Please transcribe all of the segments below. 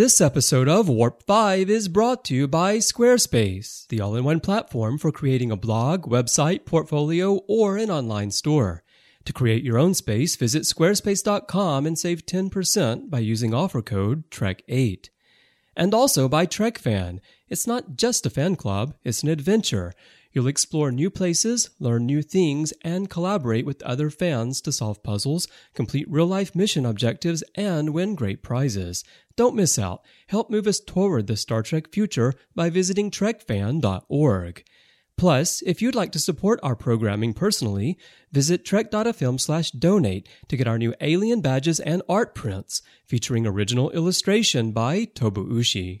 This episode of Warp 5 is brought to you by Squarespace, the all in one platform for creating a blog, website, portfolio, or an online store. To create your own space, visit squarespace.com and save 10% by using offer code TREK8. And also by TrekFan. It's not just a fan club, it's an adventure. You'll explore new places, learn new things, and collaborate with other fans to solve puzzles, complete real life mission objectives, and win great prizes. Don't miss out. Help move us toward the Star Trek future by visiting trekfan.org. Plus, if you'd like to support our programming personally, visit trek.fm slash donate to get our new alien badges and art prints featuring original illustration by Tobu Ushi.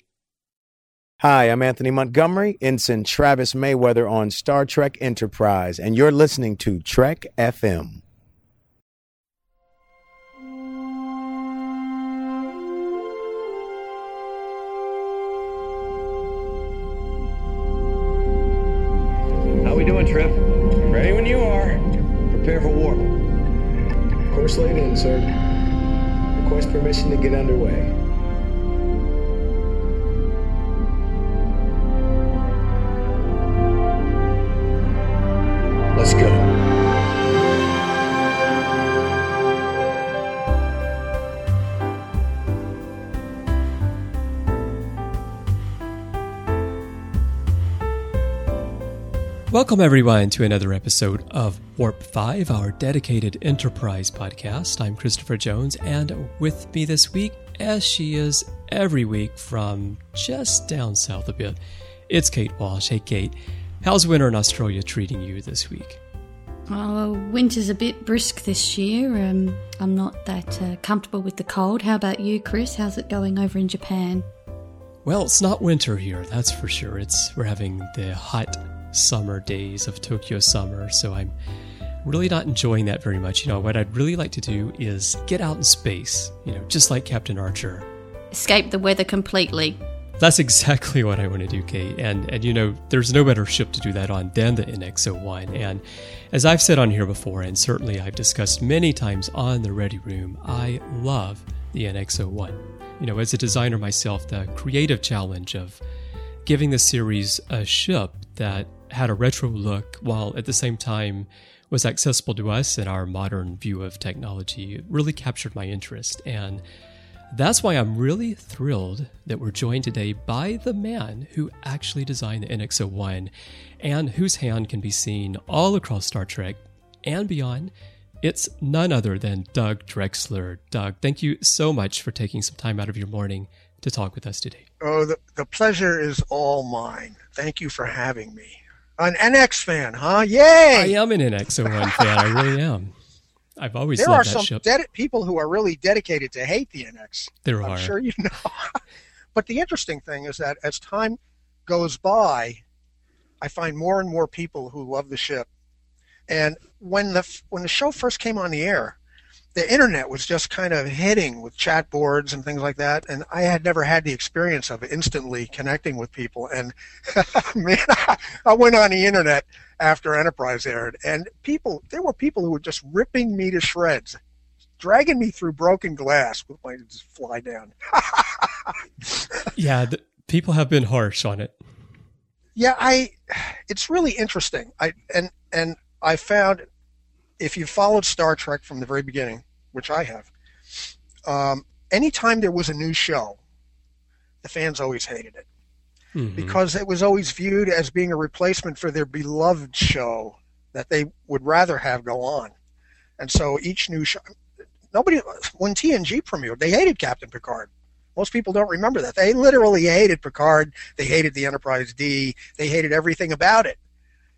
Hi, I'm Anthony Montgomery, Ensign Travis Mayweather on Star Trek Enterprise, and you're listening to Trek FM. How we doing, Trip? Ready when you are. Prepare for warp. Course laid in, sir. Request permission to get underway. Let's go. Welcome, everyone, to another episode of Warp 5, our dedicated enterprise podcast. I'm Christopher Jones, and with me this week, as she is every week from just down south a bit, it's Kate Walsh. Hey, Kate, how's winter in Australia treating you this week? Well, winter's a bit brisk this year. Um, I'm not that uh, comfortable with the cold. How about you, Chris? How's it going over in Japan? Well, it's not winter here, that's for sure. It's we're having the hot summer days of Tokyo summer, so I'm really not enjoying that very much. You know, what I'd really like to do is get out in space, you know, just like Captain Archer. Escape the weather completely. That's exactly what I want to do, Kate. And and you know, there's no better ship to do that on than the NX-01. And as I've said on here before, and certainly I've discussed many times on the Ready Room, I love the NX-01. You know, as a designer myself, the creative challenge of giving the series a ship that had a retro look while at the same time was accessible to us in our modern view of technology really captured my interest and that's why I'm really thrilled that we're joined today by the man who actually designed the NX-01 and whose hand can be seen all across Star Trek and beyond. It's none other than Doug Drexler. Doug, thank you so much for taking some time out of your morning to talk with us today. Oh, the, the pleasure is all mine. Thank you for having me. An NX fan, huh? Yay! I am an NX-01 fan. I really am. I've always there loved are some dedi- people who are really dedicated to hate the NX. There I'm are. sure you know. but the interesting thing is that as time goes by, I find more and more people who love the ship. And when the when the show first came on the air, the internet was just kind of hitting with chat boards and things like that, and I had never had the experience of instantly connecting with people. And man, I went on the internet after Enterprise aired, and people there were people who were just ripping me to shreds, dragging me through broken glass with my just fly down. Yeah, the, people have been harsh on it. Yeah, I. It's really interesting. I and and I found if you followed Star Trek from the very beginning, which I have, um, anytime there was a new show, the fans always hated it Mhm. because it was always viewed as being a replacement for their beloved show that they would rather have go on. And so each new show, nobody, when TNG premiered, they hated Captain Picard. Most people don't remember that. They literally hated Picard. They hated the Enterprise D. They hated everything about it.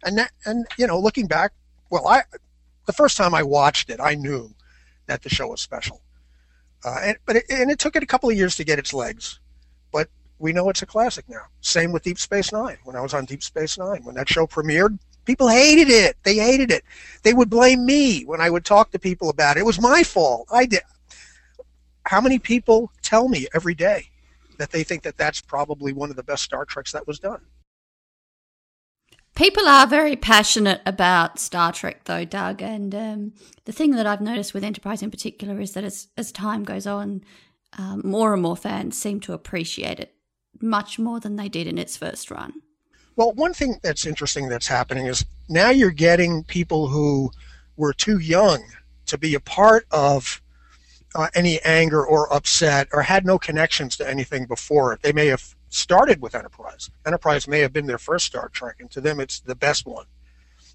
And that, and you know, looking back, well, I, the first time I watched it, I knew that the show was special. Uh, and, but it, and it took it a couple of years to get its legs, we know it's a classic now. Same with Deep Space Nine. When I was on Deep Space Nine, when that show premiered, people hated it. They hated it. They would blame me when I would talk to people about it. It was my fault. I did. How many people tell me every day that they think that that's probably one of the best Star Treks that was done? People are very passionate about Star Trek, though, Doug. And um, the thing that I've noticed with Enterprise in particular is that as, as time goes on, um, more and more fans seem to appreciate it much more than they did in its first run. Well, one thing that's interesting that's happening is now you're getting people who were too young to be a part of uh, any anger or upset or had no connections to anything before it. They may have started with Enterprise. Enterprise may have been their first Star Trek, and to them it's the best one.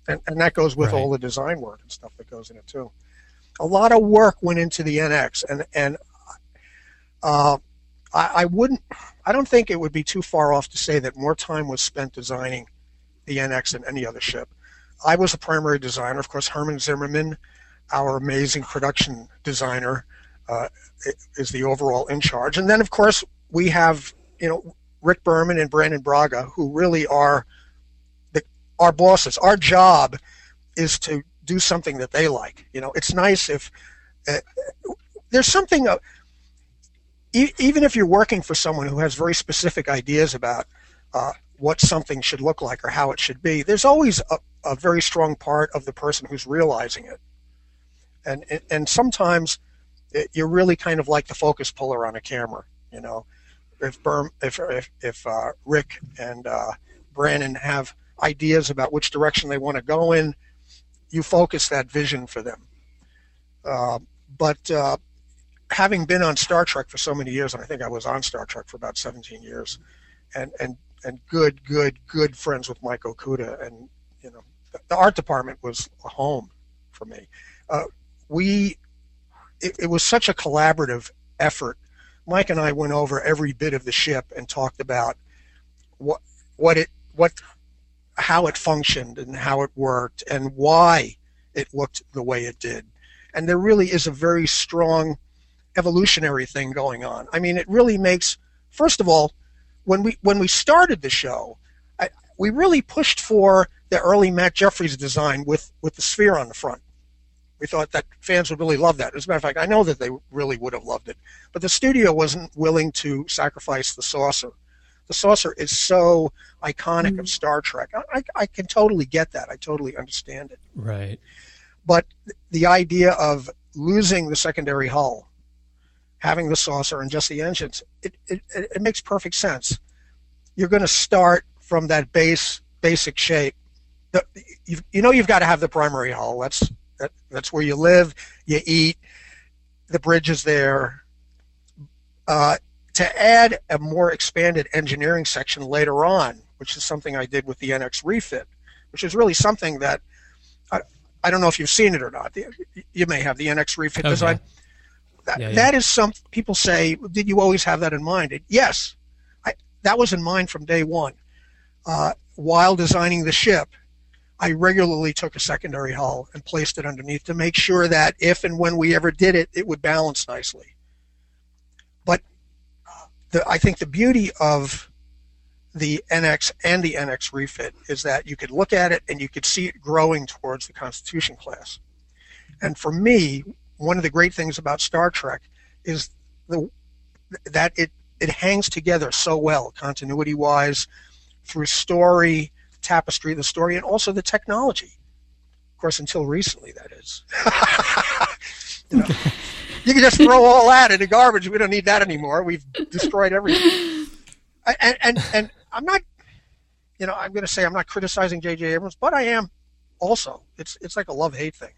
And, and that goes with Right. all the design work and stuff that goes in it too. A lot of work went into the NX, and and uh, I, I wouldn't. I don't think it would be too far off to say that more time was spent designing the NX than any other ship. I was the primary designer. Of course, Herman Zimmerman, our amazing production designer, uh, is the overall in charge. And then, of course, we have you know Rick Berman and Brannon Braga, who really are the, our bosses. Our job is to do something that they like. You know, it's nice if uh, there's something. Uh, even if you're working for someone who has very specific ideas about uh, what something should look like or how it should be, there's always a, a very strong part of the person who's realizing it. And and sometimes it, you're really kind of like the focus puller on a camera. You know, if Berm, if if, if uh, Rick and uh, Brannon have ideas about which direction they want to go in, you focus that vision for them. Uh, but uh, having been on Star Trek for so many years, and I think I was on Star Trek for about 17 years, and and and good, good, good friends with Mike Okuda, and you know, the, the art department was a home for me. Uh, we, it, it was such a collaborative effort. Mike and I went over every bit of the ship and talked about what what it what how it functioned and how it worked and why it looked the way it did. And there really is a very strong evolutionary thing going on. I mean, it really makes first of all, when we when we started the show, I, we really pushed for the early Matt Jefferies design with with the sphere on the front. We thought that fans would really love that. As a matter of fact, I know that they really would have loved it, but the studio wasn't willing to sacrifice the saucer. The saucer is so iconic of mm. Star Trek. I, I, I can totally get that. I totally understand it Right. but the idea of losing the secondary hull, having the saucer and just the engines, it, it, it makes perfect sense. You're going to start from that base basic shape. The, you, you know you've got to have the primary hull. That's that, that's where you live, you eat. The bridge is there. Uh, to add a more expanded engineering section later on, which is something I did with the NX refit, which is really something that I, I don't know if you've seen it or not. You may have the NX refit Oh, design. That, Yeah, yeah. that is some people say. Did you always have that in mind? Yes, I, that was in mind from day one. Uh, while designing the ship, I regularly took a secondary hull and placed it underneath to make sure that if and when we ever did it, it would balance nicely. But uh, the, I think the beauty of the NX and the NX refit is that you could look at it and you could see it growing towards the Constitution class. And for me, one of the great things about Star Trek is the that it it hangs together so well, continuity wise, through story, tapestry, of the story, and also the technology. Of course, until recently, that is. you, know, you can just throw all that in the garbage. We don't need that anymore. We've destroyed everything. And and and I'm not, you know, I'm going to say I'm not criticizing J.J. Abrams, but I am also. It's it's like a love hate thing.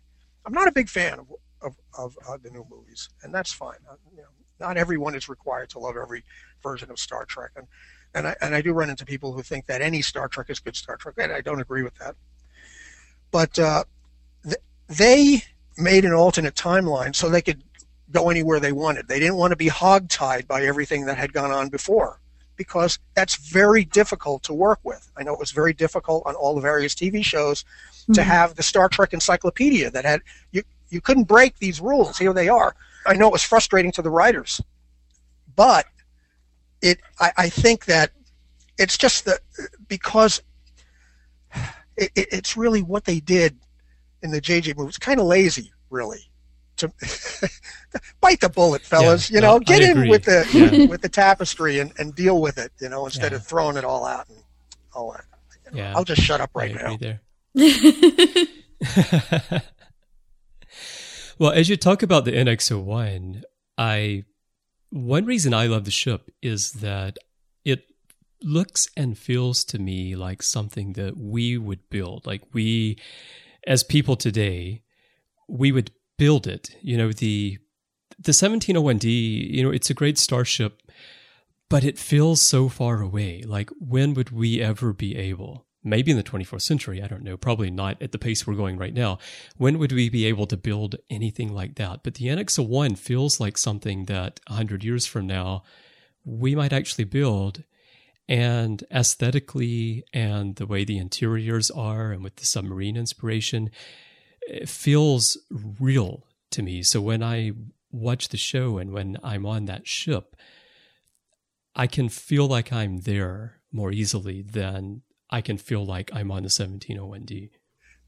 I'm not a big fan of of, of uh, the new movies, and that's fine. Uh, you know, not everyone is required to love every version of Star Trek, and and I and I do run into people who think that any Star Trek is good Star Trek, and I don't agree with that. But uh, th- they made an alternate timeline so they could go anywhere they wanted. They didn't want to be hogtied by everything that had gone on before because that's very difficult to work with. I know it was very difficult on all the various TV shows to have the Star Trek encyclopedia that had you you couldn't break these rules. Here they are. I know it was frustrating to the writers, but it I, I think that it's just that because it, it, it's really what they did in the JJ movie. It's kind of lazy, really. To bite the bullet, fellas. Yeah, you no, know, get I in agree. with the Yeah. with the tapestry and, and deal with it. You know, instead Yeah. of throwing it all out and all that. Yeah. I'll just shut up right I now. well, as you talk about the NX01, I one reason I love the ship is that it looks and feels to me like something that we would build. Like we, as people today, we would build it. You know, the the 1701D, you know, it's a great starship, but it feels so far away. Like when would we ever be able? Maybe in the 24th century, I don't know, probably not at the pace we're going right now. When would we be able to build anything like that? But the NX-01 feels like something that 100 years from now we might actually build and aesthetically and the way the interiors are and with the submarine inspiration it feels real to me so when i watch the show and when i'm on that ship i can feel like i'm there more easily than i can feel like i'm on the 1701d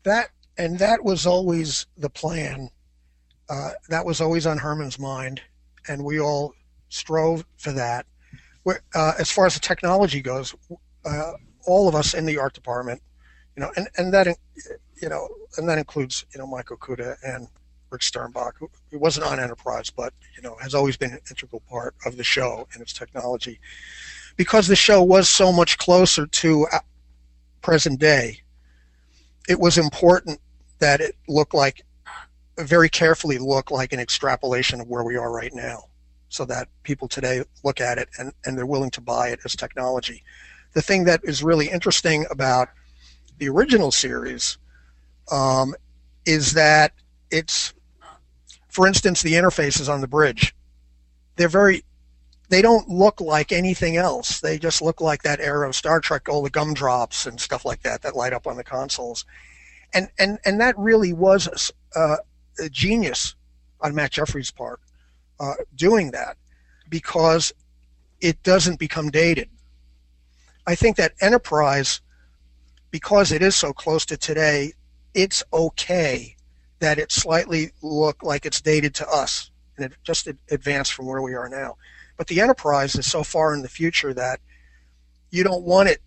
that and that was always the plan. Uh, that was always on herman's mind and we all strove for that. Uh, as far as the technology goes, uh, all of us in the art department, you know, and, and that, you know, and that includes, you know, Mike Okuda and Rick Sternbach, who, who wasn't on Enterprise, but, you know, has always been an integral part of the show and its technology. Because the show was so much closer to uh, present day, it was important that it looked like, very carefully look like an extrapolation of where we are right now so that people today look at it and, and they're willing to buy it as technology. The thing that is really interesting about the original series um, is that it's, for instance, the interfaces on the bridge. They're very, they don't look like anything else. They just look like that era of Star Trek, all the gumdrops and stuff like that that light up on the consoles. And, and, and that really was a, a genius on Matt Jefferies' part uh, doing that because it doesn't become dated. I think that enterprise, because it is so close to today, it's okay that it slightly look like it's dated to us and it just advanced from where we are now. But the enterprise is so far in the future that you don't want it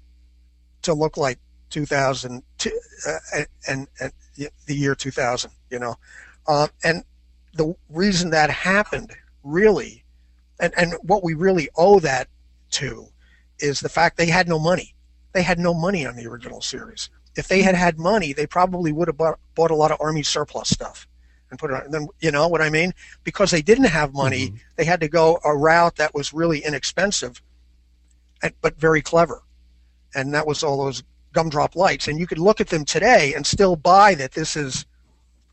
to look like 2000 uh, and, and, the year 2000, you know. Uh, and the reason that happened really, and, and what we really owe that to is the fact they had no money. They had no money on the original series. If they had had money, they probably would have bought, bought a lot of Army surplus stuff and put it on. And then, you know what I mean? Because they didn't have money, mm-hmm. they had to go a route that was really inexpensive, but very clever. And that was all those gumdrop lights. And you could look at them today and still buy that this is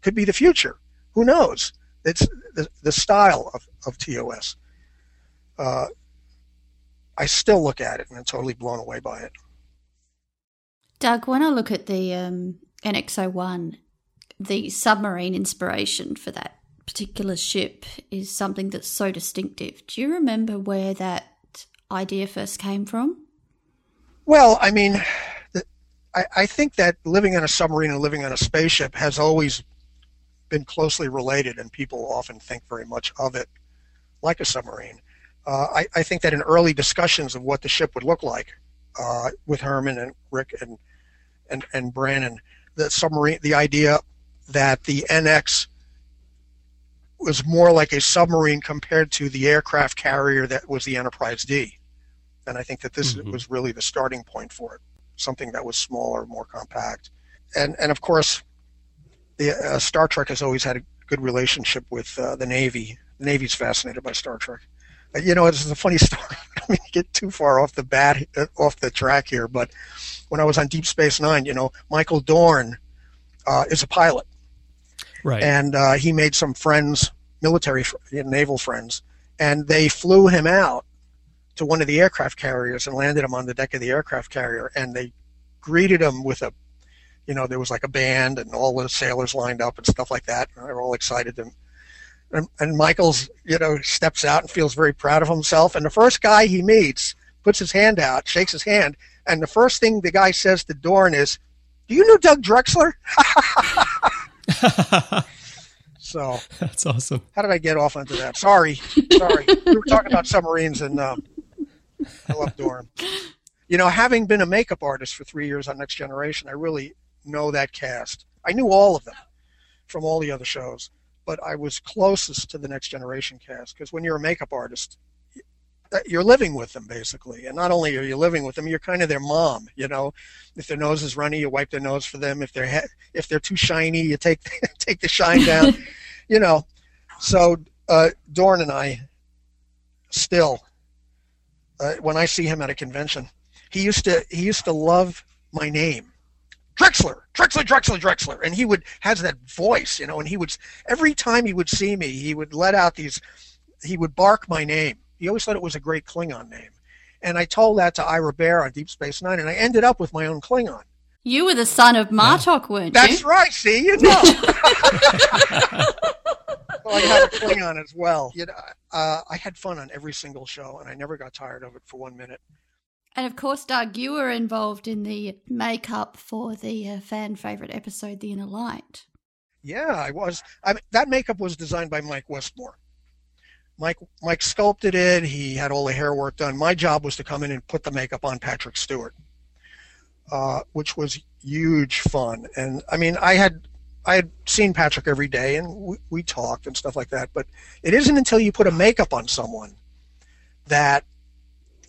could be the future. Who knows? It's the, the style of, of TOS. Uh, I still look at it and I'm totally blown away by it. Doug, when I look at the um, NX01, the submarine inspiration for that particular ship is something that's so distinctive. Do you remember where that idea first came from? Well, I mean, I, think that living on a submarine and living on a spaceship has always been closely related, and people often think very much of it like a submarine. Uh, I, I, think that in early discussions of what the ship would look like uh, with Herman and Rick and and and Brannon, the submarine, the idea that the NX was more like a submarine compared to the aircraft carrier that was the Enterprise D, and I think that this mm-hmm. was really the starting point for it, something that was smaller, more compact, and and of course the uh, Star Trek has always had a good relationship with uh, the Navy. The Navy's fascinated by Star Trek. Uh, you know, it's a funny story. I mean, get too far off the bat, uh, off the track here, but when I was on Deep Space Nine, you know, Michael Dorn uh, is a pilot, right? And uh, he made some friends, military, naval friends, and they flew him out to one of the aircraft carriers and landed him on the deck of the aircraft carrier, and they greeted him with a you know, there was like a band and all the sailors lined up and stuff like that. And they were all excited. And, and, and Michael's, you know, steps out and feels very proud of himself. And the first guy he meets puts his hand out, shakes his hand. And the first thing the guy says to Dorn is, do you know Doug Drexler? so that's awesome. How did I get off onto that? Sorry, sorry. we were talking about submarines, and um, I love Dorn. You know, having been a makeup artist for three years on Next Generation, I really know that cast. I knew all of them from all the other shows, but I was closest to the Next Generation cast because when you're a makeup artist, you're living with them basically, and not only are you living with them, you're kind of their mom. You know, if their nose is runny, you wipe their nose for them. If they're he- if they're too shiny, you take take the shine down. you know, so uh, Dorn and I still, uh, when I see him at a convention, he used to he used to love my name. Drexler, Drexler, Drexler, Drexler, and he would has that voice, you know, and he would every time he would see me, he would let out these, he would bark my name. He always thought it was a great Klingon name, and I told that to Ira Behr on Deep Space Nine, and I ended up with my own Klingon. You were the son of Martok, weren't That's you? That's right. See, you know. well, I have a Klingon as well. You know, uh, I had fun on every single show, and I never got tired of it for one minute. And of course, Doug, you were involved in the makeup for the uh, fan favorite episode, The Inner Light. Yeah, I was. I mean, that makeup was designed by Mike Westmore. Mike Mike sculpted it. He had all the hair work done. My job was to come in and put the makeup on Patrick Stewart, uh, which was huge fun. And I mean, I had I had seen Patrick every day, and we, we talked and stuff like that. But it isn't until you put a makeup on someone that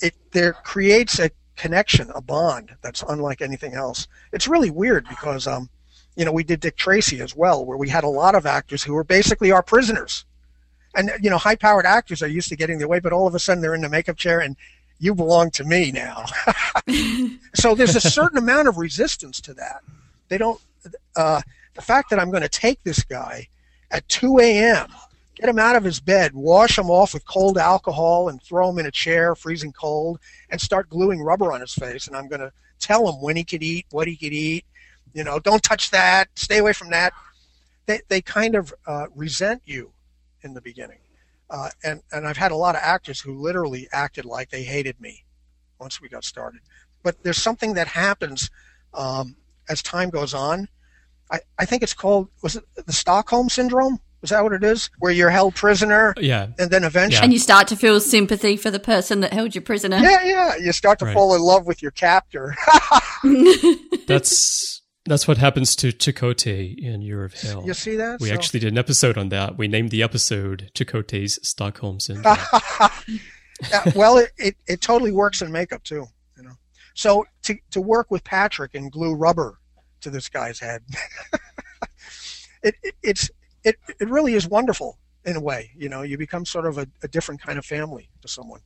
it there creates a connection, a bond that's unlike anything else. It's really weird because um, you know, we did Dick Tracy as well, where we had a lot of actors who were basically our prisoners. And you know, high-powered actors are used to getting their way, but all of a sudden they're in the makeup chair, and you belong to me now. so there's a certain amount of resistance to that. They don't. Uh, the fact that I'm going to take this guy at 2 a.m., get him out of his bed, wash him off with cold alcohol, and throw him in a chair, freezing cold, and start gluing rubber on his face, and I'm going to tell him when he could eat, what he could eat, you know, don't touch that, stay away from that. They, they kind of uh, resent you in the beginning. Uh, and, and I've had a lot of actors who literally acted like they hated me once we got started. But there's something that happens um, as time goes on. I, I think it's called, was it the Stockholm Syndrome? Is that what it is? Where you're held prisoner Yeah. and then eventually. And you start to feel sympathy for the person that held you prisoner. Yeah, yeah. You start to Right. fall in love with your captor. That's that's what happens to Chakotay in Year of Hell. you see that? We So- actually did an episode on that. We named the episode Chakotay's Stockholm Syndrome. Yeah, well, it, it, it totally works in makeup too, you know. So to to work with Patrick and glue rubber to this guy's head, it, it it's it it really is wonderful in a way. You know, you become sort of a, a different kind of family to someone.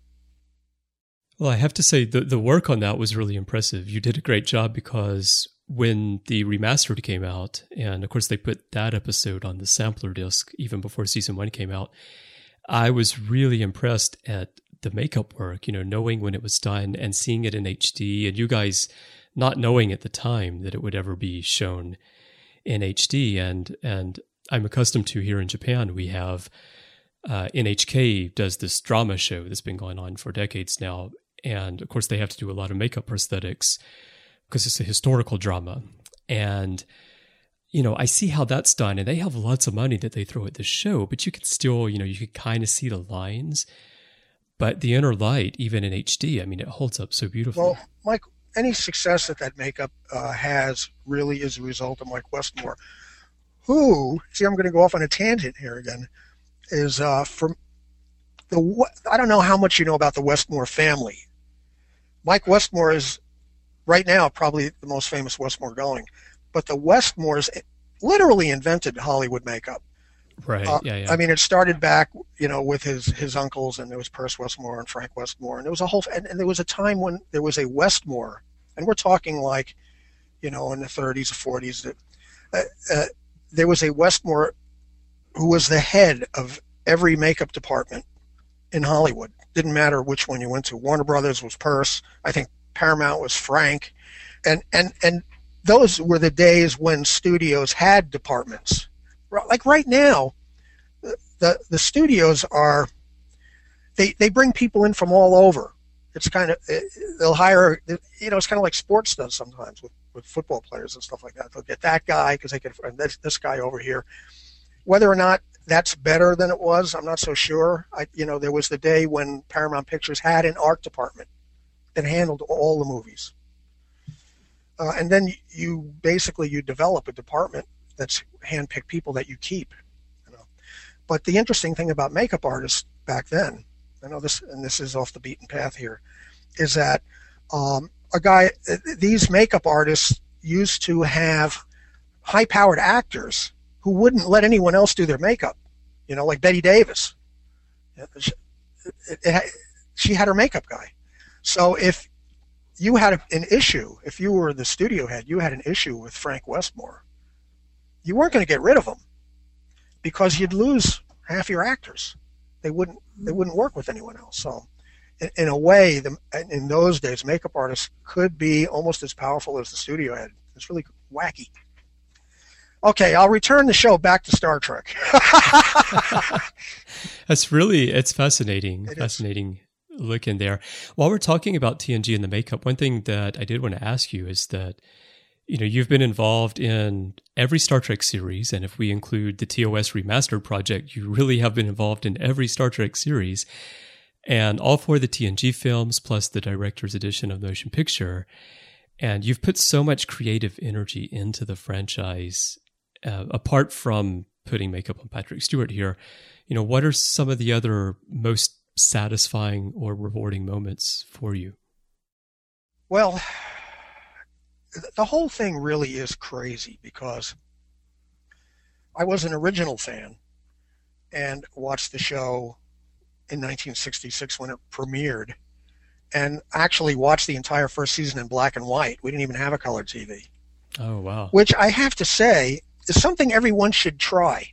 Well, I have to say the the work on that was really impressive. You did a great job because when the remastered came out, and of course they put that episode on the sampler disc even before season one came out, I was really impressed at the makeup work. You know, knowing when it was done and seeing it in HD, and you guys not knowing at the time that it would ever be shown in HD, and and I'm accustomed to here in Japan we have uh, NHK does this drama show that's been going on for decades now. And of course, they have to do a lot of makeup prosthetics because it's a historical drama. And, you know, I see how that's done. And they have lots of money that they throw at this show, but you can still, you know, you can kind of see the lines. But the inner light, even in HD, I mean, it holds up so beautifully. Well, Mike, any success that that makeup uh, has really is a result of Mike Westmore, who, see, I'm going to go off on a tangent here again, is uh, from the, I don't know how much you know about the Westmore family. Mike Westmore is right now probably the most famous Westmore going, but the Westmores literally invented Hollywood makeup. right. Uh, yeah, yeah. I mean, it started back, you know, with his his uncles, and there was Perce Westmore and Frank Westmore, and there was a whole, and, and there was a time when there was a Westmore, and we're talking like, you know, in the 30s or 40s, that uh, uh, there was a Westmore who was the head of every makeup department in Hollywood. Didn't matter which one you went to. Warner Brothers was Perce. I think Paramount was Frank, and and and those were the days when studios had departments. Like right now, the the studios are they they bring people in from all over. It's kind of eh, they'll hire you know it's kind of like sports does sometimes with, with football players and stuff like that. They'll get that guy because they can and this this guy over here. Whether or not that's better than it was, I'm not so sure. I you know there was the day when Paramount Pictures had an art department that handled all the movies. Uh, and then you basically you develop a department that's handpicked people that you keep. You know. But the interesting thing about makeup artists back then I know this, and this is off the beaten path here, is that um, a guy, these makeup artists used to have high-powered actors who wouldn't let anyone else do their makeup. You know, like Bette Davis. She, it, it, she had her makeup guy. So if you had an issue, if you were the studio head, you had an issue with Frank Westmore, you weren't going to get rid of him because you'd lose half your actors. They wouldn't they wouldn't work with anyone else. So in, in a way, the, in those days, makeup artists could be almost as powerful as the studio head. It's really wacky. Okay, I'll return the show back to Star Trek. That's really it's fascinating. It fascinating. Look in there. While we're talking about TNG and the makeup, one thing that I did want to ask you is that you know you've been involved in every Star Trek series, and if we include the TOS remastered project, you really have been involved in every Star Trek series, and all for the TNG films plus the director's edition of motion picture. And you've put so much creative energy into the franchise uh, apart from putting makeup on Patrick Stewart here, you know, what are some of the other most satisfying or rewarding moments for you? Well, the whole thing really is crazy because I was an original fan and watched the show in 1966 when it premiered and actually watched the entire first season in black and white. We didn't even have a color TV. Oh, wow. Which I have to say is something everyone should try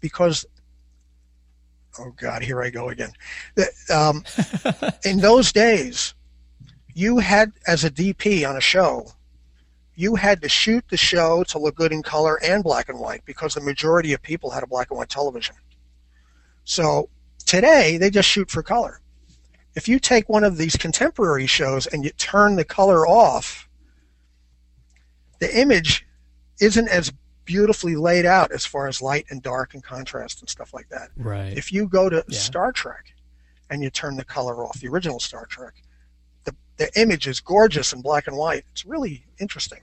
because oh god here i go again. Um, in those days you had as a dp on a show you had to shoot the show to look good in color and black and white because the majority of people had a black and white television. So today they just shoot for color. If you take one of these contemporary shows and you turn the color off the image isn't as beautifully laid out as far as light and dark and contrast and stuff like that. Right. If you go to Yeah. Star Trek and you turn the color off, the original Star Trek, the the image is gorgeous in black and white. It's really interesting.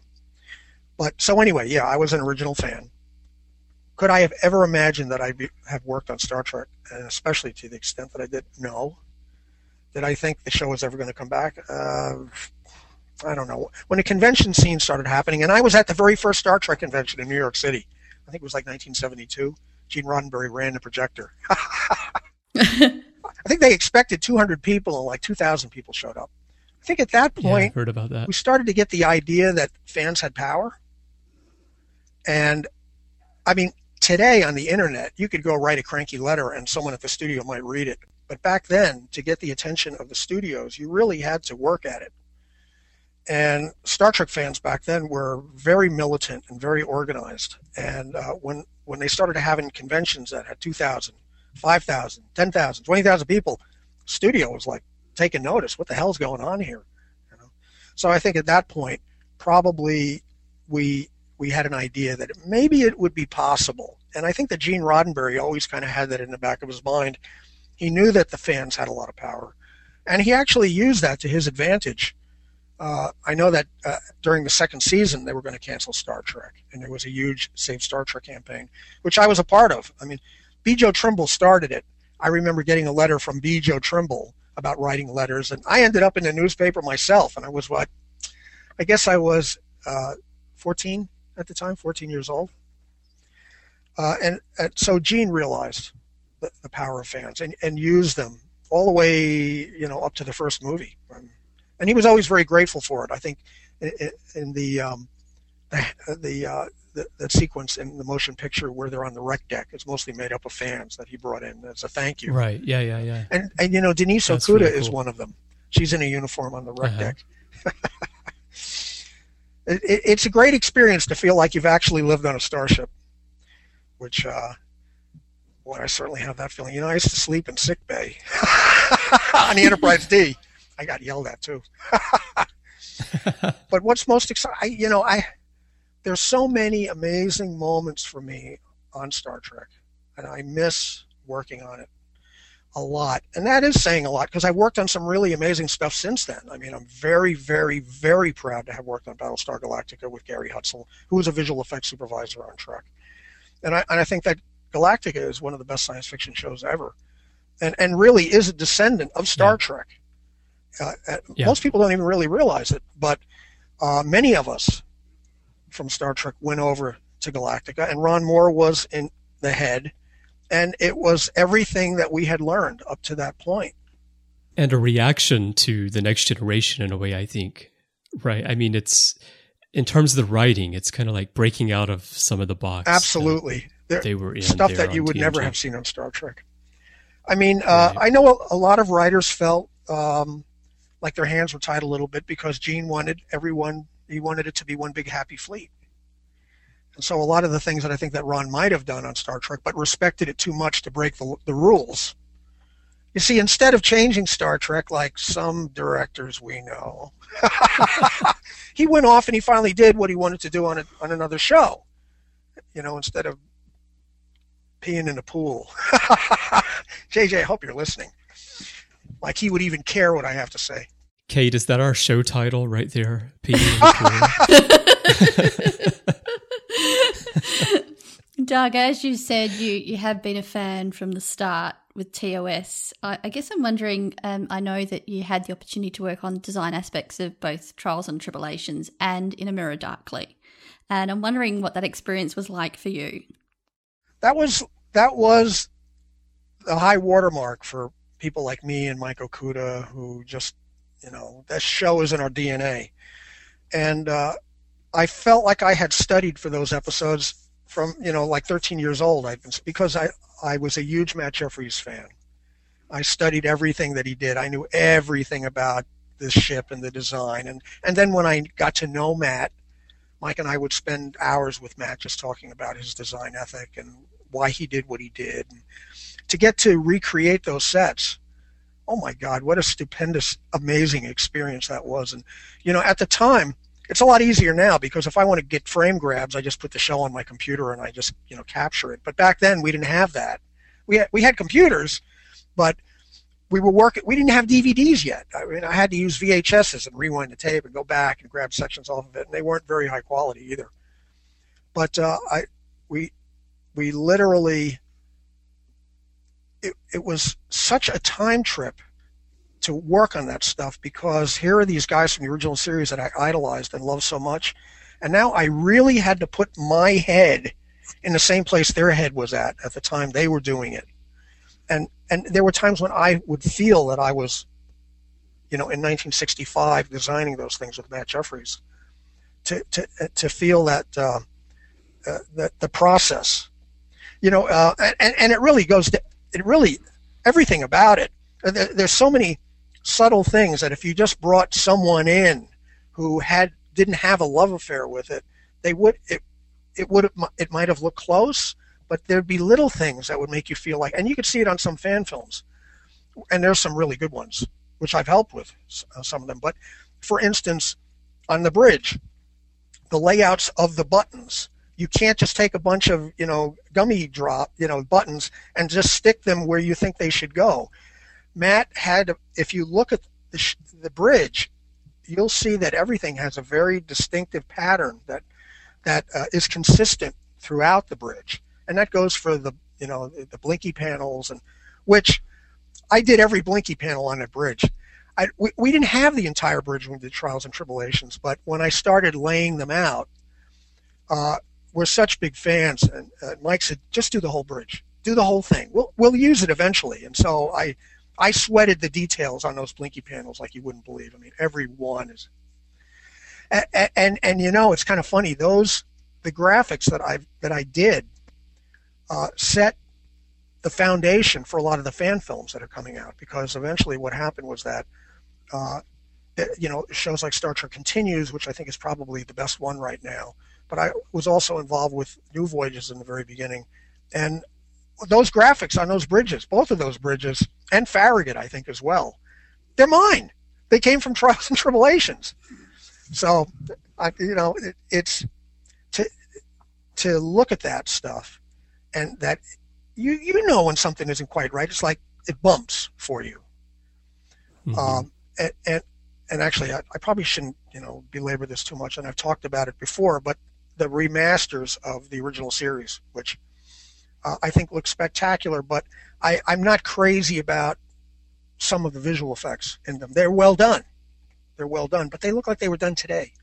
But so anyway, yeah, I was an original fan. Could I have ever imagined that I'd be, have worked on Star Trek, and especially to the extent that I did? No. Did I think the show was ever going to come back? Uh, I don't know. When the convention scene started happening, and I was at the very first Star Trek convention in New York City. I think it was like 1972. Gene Roddenberry ran the projector. I think they expected 200 people, and like 2,000 people showed up. I think at that point, I heard about that. we started to get the idea that fans had power. And I mean, today on the internet, you could go write a cranky letter and someone at the studio might read it. But back then, to get the attention of the studios, you really had to work at it. And Star Trek fans back then were very militant and very organized. And uh, when when they started having conventions that had 2,000, 5,000, 10,000, 20,000 people, studio was like taking notice. What the hell's going on here? You know? So I think at that point, probably we we had an idea that maybe it would be possible. And I think that Gene Roddenberry always kind of had that in the back of his mind. He knew that the fans had a lot of power, and he actually used that to his advantage. Uh, I know that uh, during the second season they were going to cancel Star Trek, and there was a huge Save Star Trek campaign, which I was a part of. I mean, Bjo Trimble started it. I remember getting a letter from Bjo Trimble about writing letters, and I ended up in the newspaper myself. And I was what? I guess I was uh, 14 at the time, 14 years old. Uh, and, so Gene realized the, the power of fans and, and used them all the way, you know, up to the first movie. And he was always very grateful for it. I think in, in the um, the the, uh, the that sequence in the motion picture where they're on the rec deck is mostly made up of fans that he brought in as a thank you. Right. Yeah, yeah, yeah. And and you know Denise That's Okuda really is one of them. She's in a uniform on the rec Uh-huh. deck. it, it, it's a great experience to feel like you've actually lived on a starship, which, uh, well, I certainly have that feeling. You know, I used to sleep in sick bay on the Enterprise D. I got yelled at too. but what's most exciting, you know, I there's so many amazing moments for me on Star Trek, and I miss working on it a lot. And that is saying a lot because I've worked on some really amazing stuff since then. I mean, I'm very, very, very proud to have worked on Battlestar Galactica with Gary Hutzel, who was a visual effects supervisor on Trek. And I, and I think that Galactica is one of the best science fiction shows ever. and and really is a descendant of Star Yeah. Trek. Uh, uh, Yeah. Most people don't even really realize it, but uh, many of us from Star Trek went over to Galactica, and Ron Moore was in the head, and it was everything that we had learned up to that point. and a reaction to the next generation in a way i think right i mean it's in terms of the writing it's kind of like breaking out of some of the box Absolutely, There- they were in stuff that you would never have seen on Star Trek. I mean, uh, Right. I know a, a lot of writers felt um, like their hands were tied a little bit because Gene wanted everyone, he wanted it to be one big happy fleet. And so a lot of the things that I think that Ron might have done on Star Trek, but respected it too much to break the, the rules. You see, instead of changing Star Trek like some directors we know, he went off and he finally did what he wanted to do on, a, on another show. You know, instead of peeing in a pool. JJ, I hope you're listening. Like he would even care what I have to say. kate is that our show title right there Peeing in the pool? Doug, as you said, you, you have been a fan from the start with TOS. I, I guess I'm wondering, um, I know that you had the opportunity to work on design aspects of both Trials and Tribble-ations and In a Mirror Darkly. And I'm wondering what that experience was like for you. That was that was the high watermark for people like me and Mike Okuda, who just you know that show is in our DNA, and uh, I felt like I had studied for those episodes from you know like 13 years old. I've been because I I was a huge Matt Jefferies fan. I studied everything that he did. I knew everything about this ship and the design, and and then when I got to know Matt, Mike and I would spend hours with Matt just talking about his design ethic and why he did what he did. And to get to recreate those sets, oh my God, what a stupendous, amazing experience that was. And, you know, at the time, it's a lot easier now because if I want to get frame grabs, I just put the show on my computer and I just, you know, capture it. But back then, we didn't have that. We had, we had computers, but we were working. We didn't have DVDs yet. I mean, I had to use VHSs and rewind the tape and go back and grab sections off of it, and they weren't very high quality either. But uh, I, we, we literally, it, it was such a time trip to work on that stuff because here are these guys from the original series that I idolized and loved so much, and now I really had to put my head in the same place their head was at at the time they were doing it. And and there were times when I would feel that I was, you know, in 1965 designing those things with Matt Jefferies, to to to feel that uh, uh, that the process, you know, uh, and and it really goes to it really everything about it. There, there's so many subtle things that if you just brought someone in who had didn't have a love affair with it, they would it it would it might have looked close, but there'd be little things that would make you feel like, and you could see it on some fan films, and there's some really good ones, which I've helped with uh, some of them. But for instance, on the bridge, the layouts of the buttons, you can't just take a bunch of you know gummy drop you know buttons and just stick them where you think they should go. Matt had, if you look at the, the bridge, you'll see that everything has a very distinctive pattern that that uh, is consistent throughout the bridge and that goes for the you know the, blinky panels and which I did every blinky panel on that bridge. I, we, we didn't have the entire bridge when we did Trials and Tribble-ations, but when I started laying them out, uh, we're such big fans, and uh, Mike said, "Just do the whole bridge, do the whole thing. We'll we'll use it eventually." And so I I sweated the details on those blinky panels like you wouldn't believe. I mean, every one is. And and, and you know, it's kind of funny. Those the graphics that I that I did uh, set the foundation for a lot of the fan films that are coming out because eventually what happened was that uh, you know shows like Star Trek Continues, which I think is probably the best one right now. But I was also involved with New Voyages in the very beginning, and those graphics on those bridges, both of those bridges, and Farragut, I think as well, they're mine. They came from Trials and Tribble-ations. So, I, you know, it, it's to to look at that stuff, and that you you know when something isn't quite right. It's like it bumps for you. Mhm. Um, and, and and actually, I, I probably shouldn't you know belabor this too much, and I've talked about it before, but the remasters of the original series, which uh, I think look spectacular. But I, I'm not crazy about some of the visual effects in them. They're well done. They're well done, but they look like they were done today.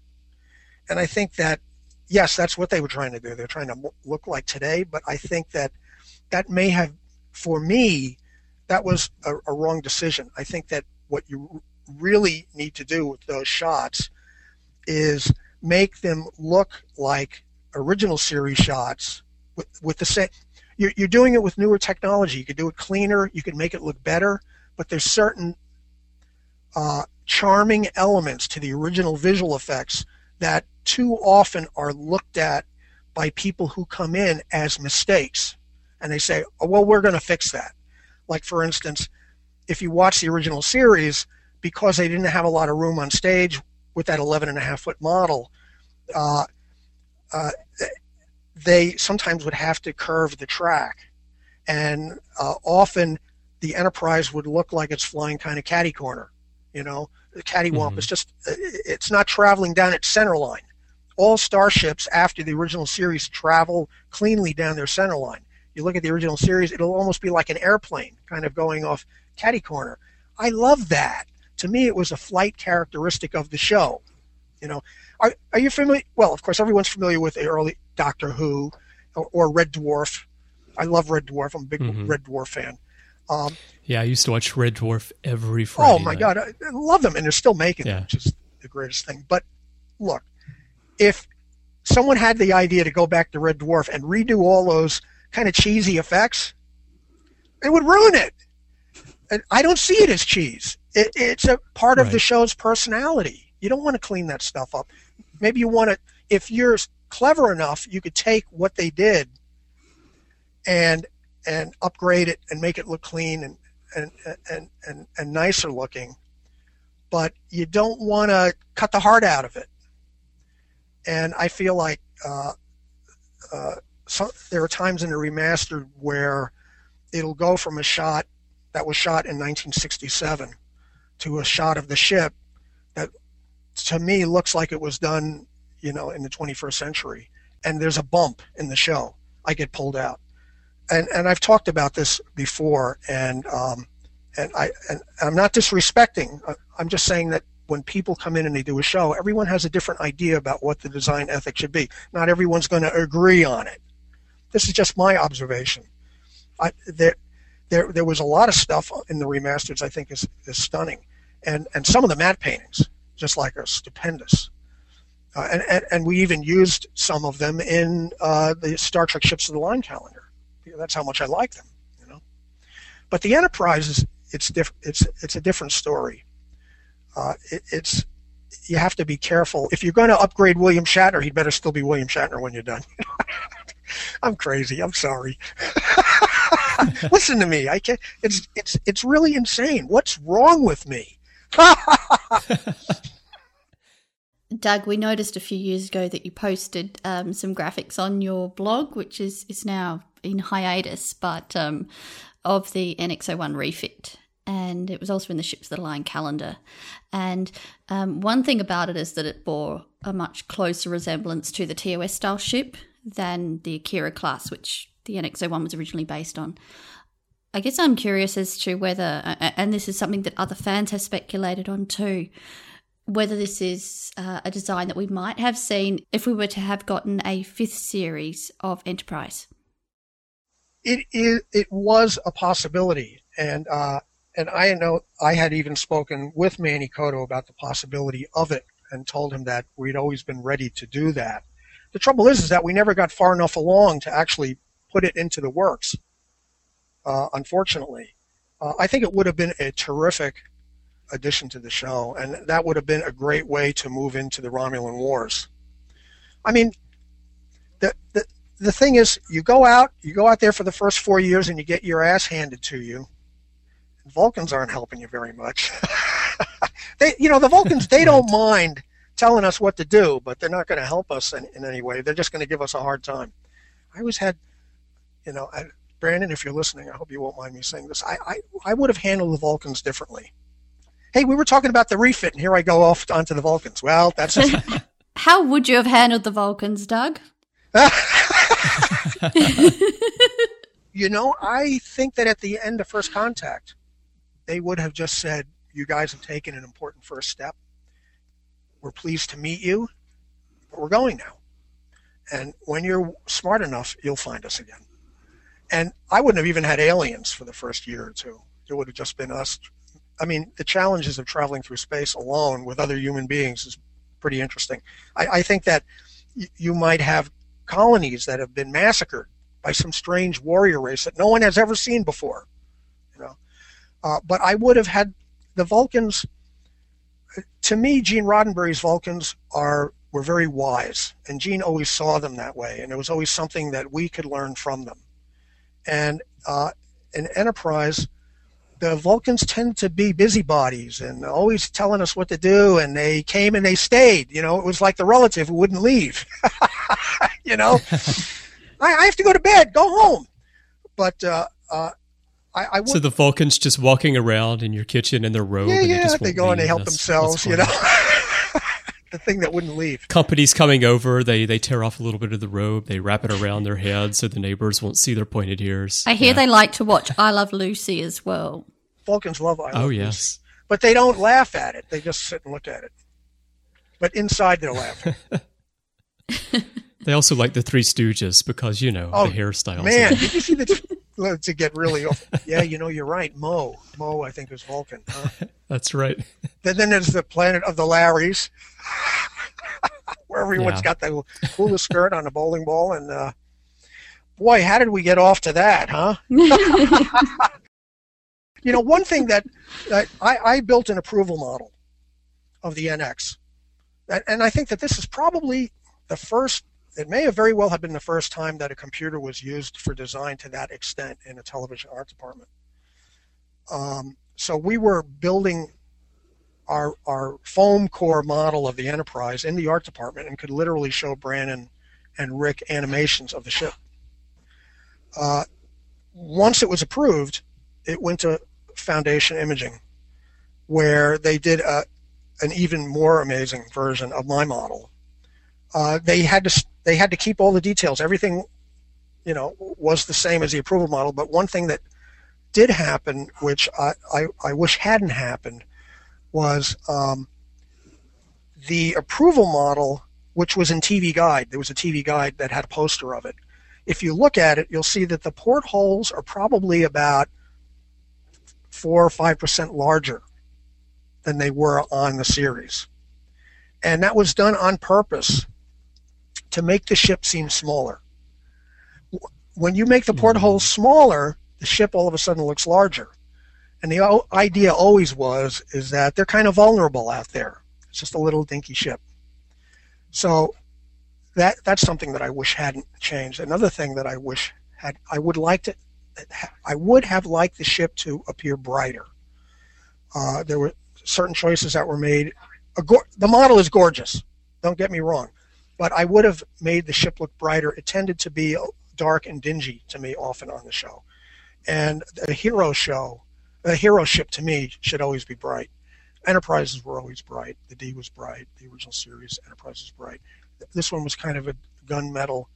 And I think that, yes, that's what they were trying to do. They're trying to look like today, but I think that that may have, for me, that was a, a wrong decision. I think that what you really need to do with those shots is make them look like original series shots with, with the same. You're, you're doing it with newer technology. You could do it cleaner. You could make it look better but there's certain uh, charming elements to the original visual effects that too often are looked at by people who come in as mistakes. And they say, oh, well, we're going to fix that. Like, for instance, if you watch the original series, because they didn't have a lot of room on stage with that 11 and a half foot model, uh, uh, they sometimes would have to curve the track. And uh, often the Enterprise would look like it's flying kind of catty corner. You know, the cattywomp mm-hmm. is just, it's not traveling down its center line. All starships after the original series travel cleanly down their center line. You look at the original series, it'll almost be like an airplane kind of going off catty corner. I love that. To me, it was a flight characteristic of the show. You know, are, are you familiar? Well, of course, everyone's familiar with the early Doctor Who or, or Red Dwarf. I love Red Dwarf. I'm a big mm-hmm. Red Dwarf fan. Um, yeah, I used to watch Red Dwarf every Friday. Oh my night. god, I, I love them, and they're still making yeah. them, which is the greatest thing. But look, if someone had the idea to go back to Red Dwarf and redo all those kind of cheesy effects, it would ruin it. And I don't see it as cheese. It, it's a part of the show's personality. You don't want to clean that stuff up. Maybe you want to, if you're clever enough, you could take what they did and and upgrade it and make it look clean and and and and, and nicer looking but you don't want to cut the heart out of it and i feel like uh, uh, so, there are times in the remastered where it'll go from a shot that was shot in 1967 to a shot of the ship that to me looks like it was done you know in the 21st century and there's a bump in the show i get pulled out and and I've talked about this before, and um, and I and I'm not disrespecting. Uh, I'm just saying that when people come in and they do a show, everyone has a different idea about what the design ethic should be. Not everyone's going to agree on it. This is just my observation. I, there, there, there was a lot of stuff in the remasters I think is, is stunning, and and some of the matte paintings, just like are stupendous. Uh, and, and and we even used some of them in uh, the Star Trek Ships of the Line calendar that's how much I like them, you know. But the Enterprise is it's different. It's it's a different story. Uh, it, it's you have to be careful. If you're going to upgrade William Shatner, he'd better still be William Shatner when you're done. I'm crazy. I'm sorry. Listen to me. I can't. It's it's it's really insane. What's wrong with me? Doug, we noticed a few years ago that you posted um, some graphics on your blog, which is, is now in hiatus, but um, of the NX01 refit. And it was also in the Ships of the Line calendar. And um, one thing about it is that it bore a much closer resemblance to the TOS style ship than the Akira class, which the NX01 was originally based on. I guess I'm curious as to whether, and this is something that other fans have speculated on too, whether this is uh, a design that we might have seen if we were to have gotten a fifth series of Enterprise. It is. It was a possibility, and uh, and I know I had even spoken with Manny Coto about the possibility of it, and told him that we'd always been ready to do that. The trouble is, is that we never got far enough along to actually put it into the works. Uh, unfortunately, uh, I think it would have been a terrific addition to the show, and that would have been a great way to move into the Romulan Wars. I mean, the the the thing is, you go out, you go out there for the first four years, and you get your ass handed to you. Vulcans aren't helping you very much. they, you know, the Vulcans they don't mind telling us what to do, but they're not going to help us in, in any way. They're just going to give us a hard time. I always had, you know, I, Brannon, if you're listening, I hope you won't mind me saying this. I, I, I would have handled the Vulcans differently hey, we were talking about the refit, and here I go off onto the Vulcans. Well, that's. Just how would you have handled the Vulcans, Doug? You know, I think that at the end of first contact, they would have just said, "You guys have taken an important first step. We're pleased to meet you, but we're going now. And when you're smart enough, you'll find us again." And I wouldn't have even had aliens for the first year or two. It would have just been us. I mean, the challenges of traveling through space alone with other human beings is pretty interesting. I, I think that you might have colonies that have been massacred by some strange warrior race that no one has ever seen before. You know, uh, but I would have had the Vulcans. To me, Gene Roddenberry's Vulcans are were very wise, and Gene always saw them that way, and it was always something that we could learn from them. And uh, in Enterprise, the Vulcans tend to be busybodies and always telling us what to do, and they came and they stayed. You know, it was like the relative who wouldn't leave. you know, I, I, have to go to bed, go home. But uh, uh, I, I would, so the Vulcans just walking around in your kitchen in their robe. Yeah, yeah, they, they go and they help that's, themselves. That's you know. the thing that wouldn't leave. Companies coming over, they they tear off a little bit of the robe, they wrap it around their head so the neighbors won't see their pointed ears. I hear yeah. they like to watch I Love Lucy as well. Vulcans love I Love Oh Lucy. yes. But they don't laugh at it. They just sit and look at it. But inside they're laughing. they also like the Three Stooges because you know oh, the hairstyles. Man, did you see the to get really off. Yeah, you know, you're right. Moe, Moe, I think is Vulcan. Huh? That's right. Then, then there's the planet of the Larrys, where everyone's yeah. got the coolest skirt on a bowling ball, and uh, boy, how did we get off to that, huh? you know, one thing that, that I, I built an approval model of the NX, and I think that this is probably the first it may have very well have been the first time that a computer was used for design to that extent in a television art department. Um, so we were building our our foam core model of the Enterprise in the art department and could literally show Brannon and Rick animations of the ship. Uh, once it was approved, it went to Foundation Imaging, where they did a, an even more amazing version of my model. Uh, they had to they had to keep all the details. Everything, you know, was the same as the approval model. But one thing that did happen, which I, I, I wish hadn't happened, was um, the approval model, which was in TV Guide. There was a TV Guide that had a poster of it. If you look at it, you'll see that the portholes are probably about four or five percent larger than they were on the series. And that was done on purpose to make the ship seem smaller. When you make the portholes mm-hmm. smaller, the ship all of a sudden looks larger. And the idea always was is that they're kind of vulnerable out there. It's just a little dinky ship. So that that's something that I wish hadn't changed. Another thing that I wish had I would like to I would have liked the ship to appear brighter. Uh, there were certain choices that were made. the model is gorgeous. Don't get me wrong but I would have made the ship look brighter. It tended to be dark and dingy to me often on the show. And a hero show, a hero ship to me should always be bright. Enterprises were always bright. The D was bright. The original series Enterprise was bright. This one was kind of a gunmetal,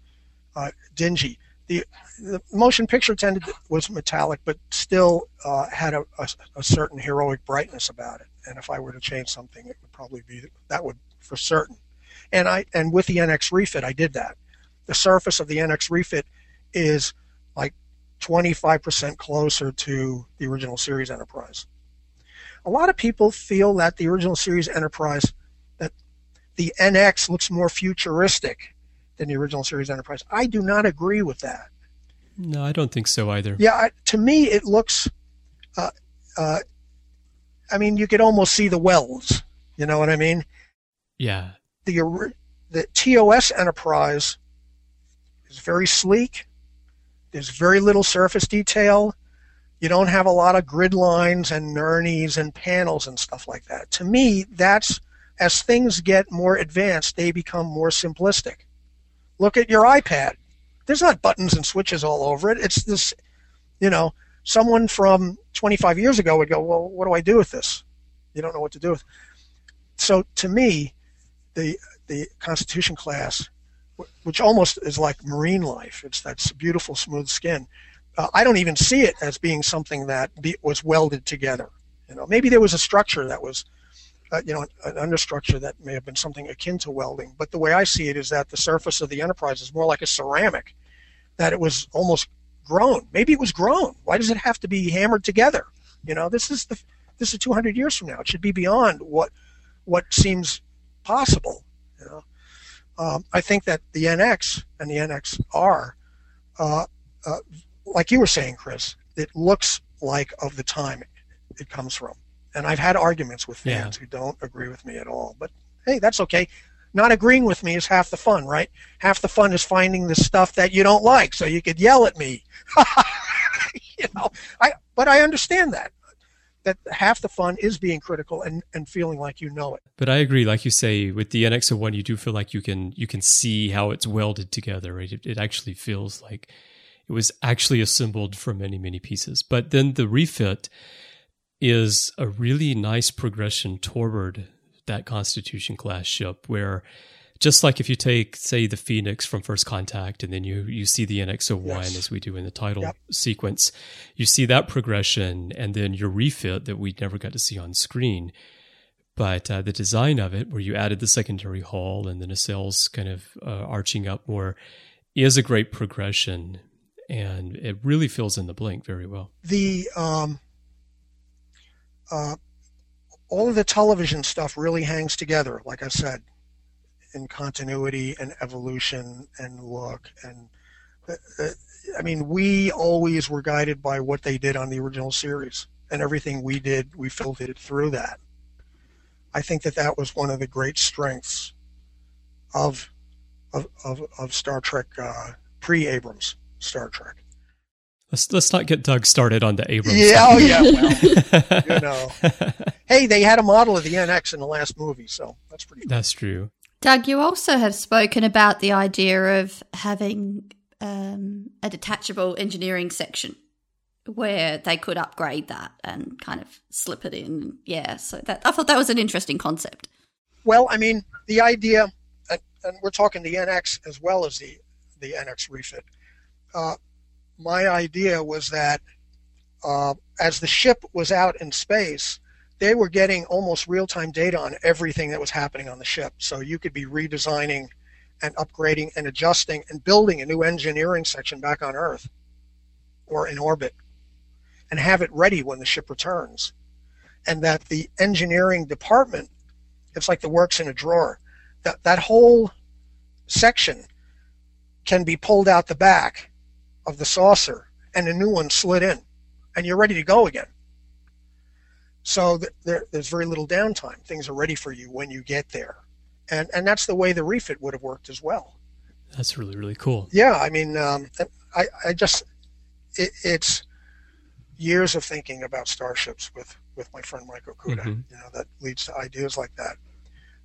uh, dingy. The, the motion picture tended to, was metallic, but still uh, had a, a, a certain heroic brightness about it. And if I were to change something, it would probably be that would for certain and I and with the NX refit, I did that. The surface of the NX refit is like 25% closer to the original series Enterprise. A lot of people feel that the original series Enterprise, that the NX looks more futuristic than the original series Enterprise. I do not agree with that. No, I don't think so either. Yeah, I, to me, it looks. Uh, uh, I mean, you could almost see the wells. You know what I mean? Yeah the the TOS Enterprise is very sleek. There's very little surface detail. You don't have a lot of grid lines and nurnies and panels and stuff like that. To me, that's as things get more advanced, they become more simplistic. Look at your iPad. There's not buttons and switches all over it. It's this, you know, someone from 25 years ago would go, well, what do I do with this? You don't know what to do with. So to me, the the Constitution class, which almost is like marine life. It's that beautiful smooth skin. uh, I don't even see it as being something that be, was welded together. You know, maybe there was a structure that was, uh, you know, an, an understructure that may have been something akin to welding. But the way I see it is that the surface of the Enterprise is more like a ceramic, that it was almost grown. Maybe it was grown. Why does it have to be hammered together? You know, this is the this is 200 years from now. It should be beyond what what seems possible. You know, um, I think that the NX and the NXR, uh, uh, like you were saying, Chris, it looks like of the time it comes from. And I've had arguments with fans yeah. who don't agree with me at all. But hey, that's okay. Not agreeing with me is half the fun, right? Half the fun is finding the stuff that you don't like, so you could yell at me. you know, I but I understand that that half the fun is being critical and, and feeling like you know it. But I agree, like you say, with the NX01, you do feel like you can you can see how it's welded together. Right? It, it actually feels like it was actually assembled from many many pieces. But then the refit is a really nice progression toward that Constitution class ship where just like if you take, say, the Phoenix from First Contact, and then you you see the NX-01 yes. as we do in the title yep. sequence, you see that progression, and then your refit that we never got to see on screen. But uh, the design of it, where you added the secondary hull and the nacelles kind of uh, arching up more, is a great progression, and it really fills in the blank very well. The um, uh, all of the television stuff really hangs together. Like I said, in continuity and evolution and look and uh, uh, I mean we always were guided by what they did on the original series and everything we did we filtered through that. I think that that was one of the great strengths of of of, of Star Trek uh, pre Abrams Star Trek. Let's let's not get Doug started on the Abrams. Yeah, oh yeah, well, you know. Hey, they had a model of the NX in the last movie, so that's pretty. Cool. That's true. Doug, you also have spoken about the idea of having um, a detachable engineering section where they could upgrade that and kind of slip it in. Yeah, so that I thought that was an interesting concept. Well, I mean, the idea, and, and we're talking the NX as well as the the NX refit. Uh, my idea was that uh, as the ship was out in space, they were getting almost real time data on everything that was happening on the ship. So you could be redesigning and upgrading and adjusting and building a new engineering section back on Earth or in orbit and have it ready when the ship returns. And that the engineering department, it's like the works in a drawer. That that whole section can be pulled out the back of the saucer and a new one slid in and you're ready to go again. So there, there's very little downtime. Things are ready for you when you get there, and and that's the way the refit would have worked as well. That's really really cool. Yeah, I mean, um, I I just it, it's years of thinking about starships with with my friend Mike Okuda. Mm-hmm. You know that leads to ideas like that.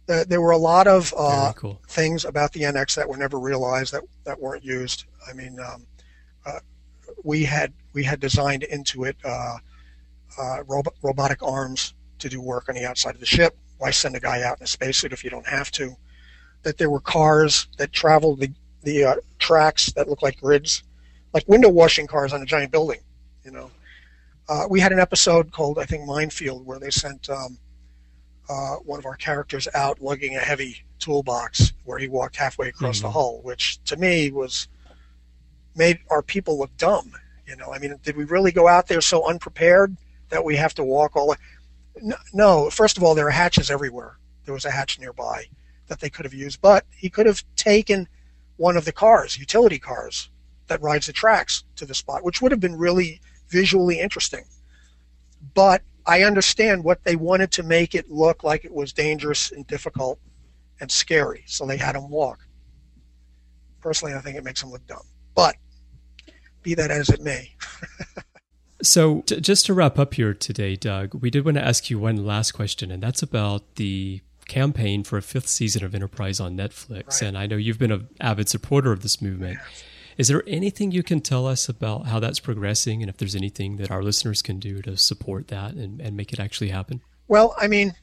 The, there were a lot of uh, cool. things about the NX that were never realized that that weren't used. I mean, um, uh, we had we had designed into it. Uh, uh, robotic arms to do work on the outside of the ship. Why send a guy out in a spacesuit if you don't have to? That there were cars that traveled the, the uh, tracks that looked like grids, like window washing cars on a giant building. You know, uh, we had an episode called I think Minefield where they sent um, uh, one of our characters out lugging a heavy toolbox where he walked halfway across mm-hmm. the hull, which to me was made our people look dumb. You know, I mean, did we really go out there so unprepared that we have to walk all the no, first of all, there are hatches everywhere. There was a hatch nearby that they could have used, but he could have taken one of the cars, utility cars, that rides the tracks to the spot, which would have been really visually interesting. But I understand what they wanted to make it look like it was dangerous and difficult and scary, so they had him walk. Personally, I think it makes him look dumb. But be that as it may. So, t- just to wrap up here today, Doug, we did want to ask you one last question, and that's about the campaign for a fifth season of Enterprise on Netflix. Right. And I know you've been an avid supporter of this movement. Is there anything you can tell us about how that's progressing and if there's anything that our listeners can do to support that and, and make it actually happen? Well, I mean,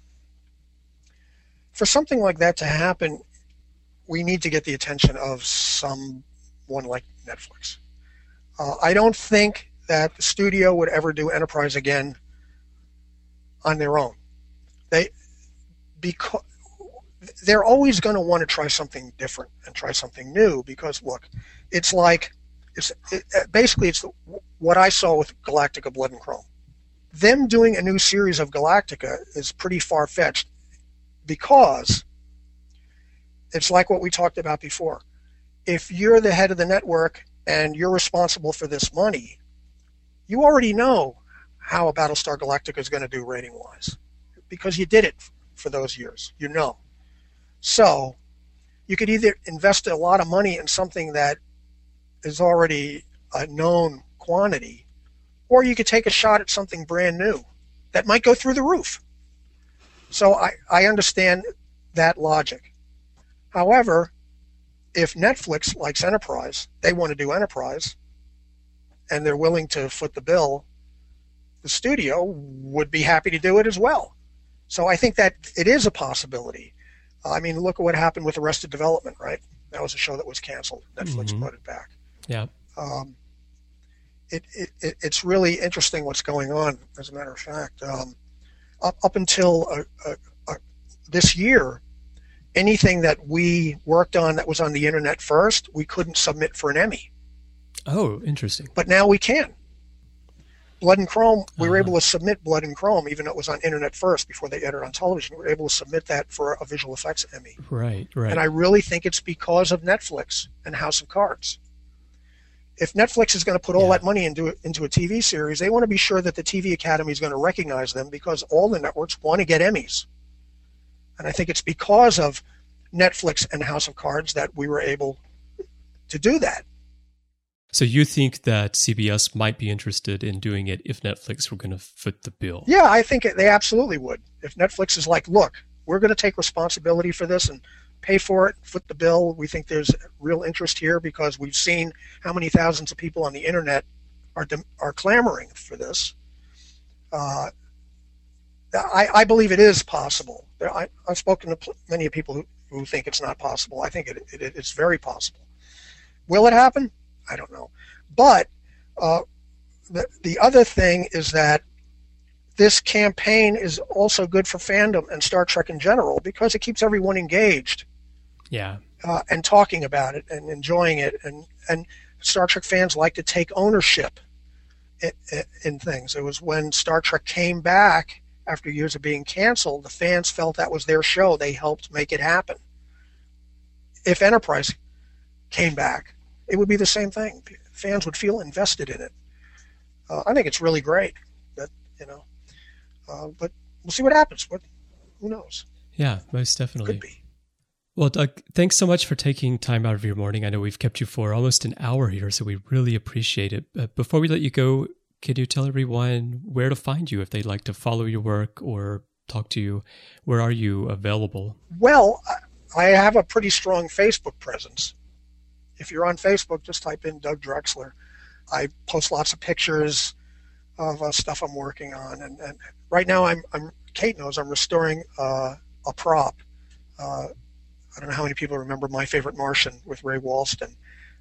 for something like that to happen, we need to get the attention of someone like Netflix. Uh, I don't think that the studio would ever do Enterprise again on their own. They because they're always going to want to try something different and try something new because look, it's like it's it, uh, basically it's what I saw with Galactica Blood and Chrome. Them doing a new series of Galactica is pretty far fetched because it's like what we talked about before. If you're the head of the network and you're responsible for this money, you already know how a Battlestar Galactica is going to do rating wise because you did it for those years. You know. So you could either invest a lot of money in something that is already a known quantity, or you could take a shot at something brand new that might go through the roof. So I, I understand that logic. However, if Netflix likes Enterprise, they want to do Enterprise, and they're willing to foot the bill, the studio would be happy to do it as well. So I think that it is a possibility. I mean, look at what happened with Arrested Development, right? That was a show that was canceled. Netflix mm-hmm. brought it back. Yeah. Um, it, it, it's really interesting what's going on, as a matter of fact. Um, up, up until uh, uh, uh, this year, anything that we worked on that was on the internet first, we couldn't submit for an Emmy. Oh, interesting. But now we can. Blood and Chrome, we were uh-huh. able to submit Blood and Chrome, even though it was on internet first before they aired it on television. We were able to submit that for a visual effects Emmy. Right, right. And I really think it's because of Netflix and House of Cards. If Netflix is going to put all yeah. that money into into a TV series, they want to be sure that the TV Academy is going to recognize them because all the networks want to get Emmys. And I think it's because of Netflix and House of Cards that we were able to do that. So you think that CBS might be interested in doing it if Netflix were going to foot the bill? Yeah, I think they absolutely would. If Netflix is like, look, we're going to take responsibility for this and pay for it, foot the bill. We think there's real interest here because we've seen how many thousands of people on the internet are are clamoring for this. Uh, I, I, believe it is possible. I, have spoken to many people who, who think it's not possible. I think it, it, it's very possible. Will it happen? I don't know. But uh, the, the other thing is that this campaign is also good for fandom and Star Trek in general because it keeps everyone engaged. Yeah. Uh, and talking about it and enjoying it. And, and Star Trek fans like to take ownership in, in things. It was when Star Trek came back after years of being canceled, the fans felt that was their show. They helped make it happen. If Enterprise came back, it would be the same thing. Fans would feel invested in it. Uh, I think it's really great. That you know, uh, but we'll see what happens. What who knows? Yeah, most definitely. Could be. Well, Doug, thanks so much for taking time out of your morning. I know we've kept you for almost an hour here, so we really appreciate it. But before we let you go, can you tell everyone where to find you if they'd like to follow your work or talk to you? Where are you available? Well, I have a pretty strong Facebook presence if you're on Facebook, just type in Doug Drexler. I post lots of pictures of uh, stuff I'm working on, and, and right now I'm, I'm Kate knows I'm restoring uh, a prop. Uh, I don't know how many people remember My Favorite Martian with Ray Walston.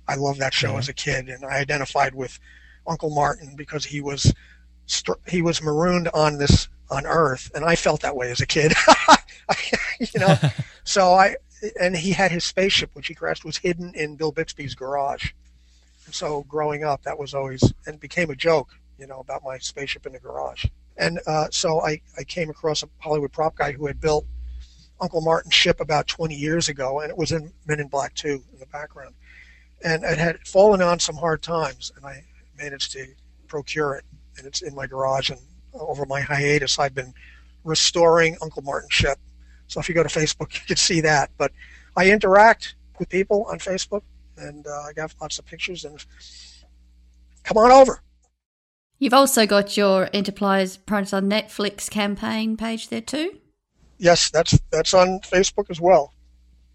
I loved that show yeah. as a kid, and I identified with Uncle Martin because he was he was marooned on this on Earth, and I felt that way as a kid. you know, so I and he had his spaceship, which he crashed, was hidden in Bill Bixby's garage. And so growing up, that was always and became a joke, you know, about my spaceship in the garage. And uh, so I, I came across a Hollywood prop guy who had built Uncle Martin's ship about 20 years ago, and it was in Men in Black 2 in the background. And it had fallen on some hard times, and I managed to procure it, and it's in my garage. And over my hiatus, I've been restoring Uncle Martin's ship so if you go to Facebook, you can see that. But I interact with people on Facebook, and uh, I got lots of pictures. And come on over. You've also got your Enterprise Princess on Netflix campaign page there too. Yes, that's that's on Facebook as well,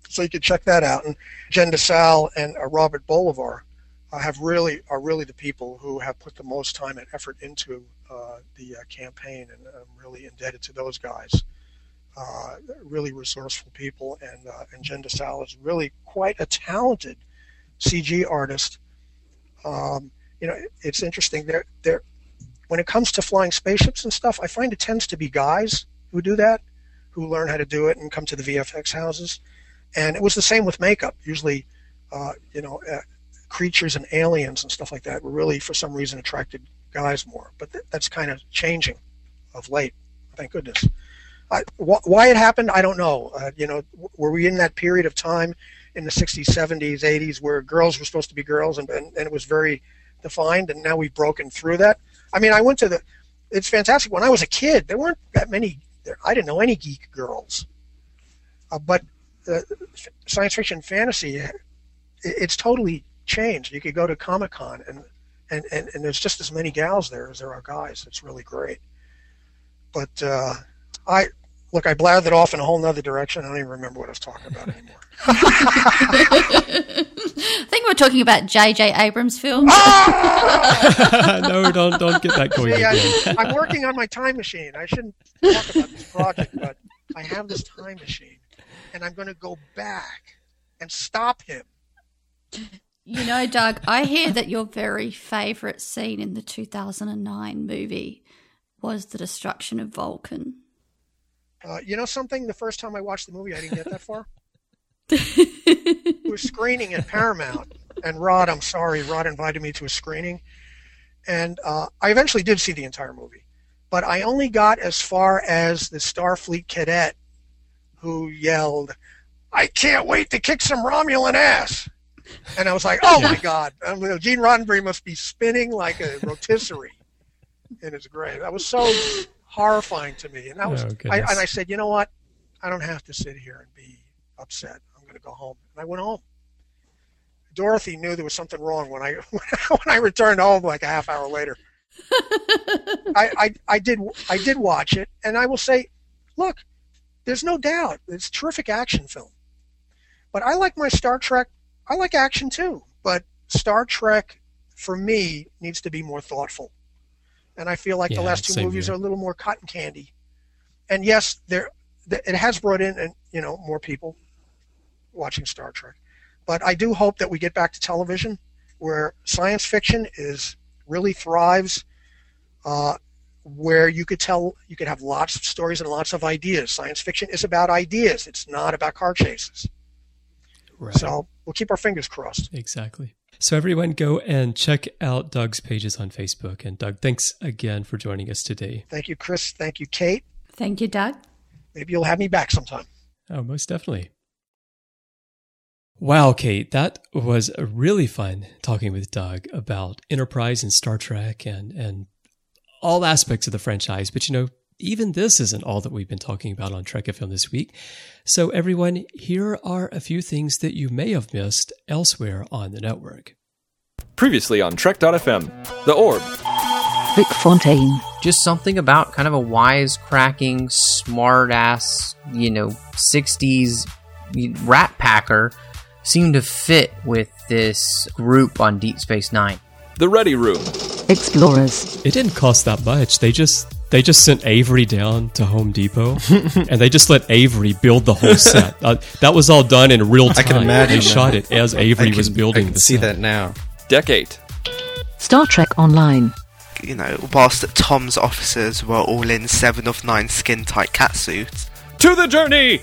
so you can check that out. And Jen DeSalle and uh, Robert Bolivar uh, have really are really the people who have put the most time and effort into uh, the uh, campaign, and I'm really indebted to those guys uh, really resourceful people, and uh, and Jen DeSalle is really quite a talented CG artist. Um, you know, it's interesting. There, there, when it comes to flying spaceships and stuff, I find it tends to be guys who do that, who learn how to do it and come to the VFX houses. And it was the same with makeup. Usually, uh, you know, uh, creatures and aliens and stuff like that were really, for some reason, attracted guys more. But th- that's kind of changing of late. Thank goodness. I, wh- why it happened, I don't know. Uh, you know, were we in that period of time in the 60s, 70s, 80s where girls were supposed to be girls and, and, and it was very defined, and now we've broken through that? I mean, I went to the. It's fantastic. When I was a kid, there weren't that many. There, I didn't know any geek girls. Uh, but uh, science fiction fantasy, it, it's totally changed. You could go to Comic Con and, and, and, and there's just as many gals there as there are guys. It's really great. But uh, I look, I blathered off in a whole nother direction. I don't even remember what I was talking about anymore. I think we're talking about J.J. Abrams films. Ah! no, don't don't get that going See, again. I, I'm working on my time machine. I shouldn't talk about this project, but I have this time machine, and I'm going to go back and stop him. You know, Doug, I hear that your very favourite scene in the 2009 movie was the destruction of Vulcan. Uh, you know something? The first time I watched the movie, I didn't get that far. it was screening at Paramount, and Rod, I'm sorry, Rod invited me to a screening, and uh, I eventually did see the entire movie, but I only got as far as the Starfleet cadet who yelled, "I can't wait to kick some Romulan ass." And I was like, "Oh my God!" Um, Gene Roddenberry must be spinning like a rotisserie in his grave. That was so horrifying to me, and that was. Oh, I, and I said, "You know what? I don't have to sit here and be upset. I'm going to go home." And I went home. Dorothy knew there was something wrong when I when I returned home like a half hour later. I, I I did I did watch it, and I will say, look, there's no doubt it's a terrific action film. But I like my Star Trek. I like action too, but Star Trek for me needs to be more thoughtful. And I feel like the last two movies here. are a little more cotton candy. And yes, there it has brought in and you know more people watching Star Trek. But I do hope that we get back to television where science fiction is really thrives, uh, where you could tell you could have lots of stories and lots of ideas. Science fiction is about ideas; it's not about car chases. Right. So we'll keep our fingers crossed. Exactly. So everyone go and check out Doug's pages on Facebook. And Doug, thanks again for joining us today. Thank you, Chris. Thank you, Kate. Thank you, Doug. Maybe you'll have me back sometime. Oh, most definitely. Wow, Kate, that was really fun talking with Doug about Enterprise and Star Trek and, and all aspects of the franchise. But you know, even this isn't all that we've been talking about on Trek FM this week. So, everyone, here are a few things that you may have missed elsewhere on the network. Previously on Trek.fm, The Orb, Vic Fontaine, just something about kind of a wisecracking, smart ass, you know, 60s rat packer seemed to fit with this group on Deep Space Nine. The Ready Room, Explorers, It didn't cost that much. They just they just sent Avery down to Home Depot, and they just let Avery build the whole set. Uh, that was all done in real time. I can imagine They shot it as Avery I was building I can the see set. that now. Decade. Star Trek Online, you know, whilst Tom's officers were all in seven of nine skin tight catsuits. To the Journey!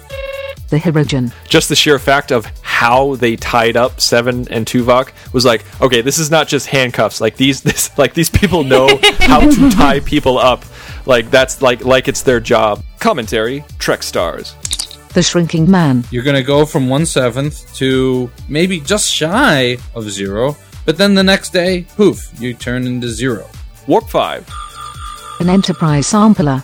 The Hirogen, Just the sheer fact of how they tied up Seven and Tuvok was like, okay, this is not just handcuffs. Like these, this, like these people know how to tie people up. Like that's like like it's their job. Commentary: Trek stars. The Shrinking Man, You're going to go from one seventh to maybe just shy of zero, but then the next day, poof, you turn into zero. Warp Five. an Enterprise Sampler,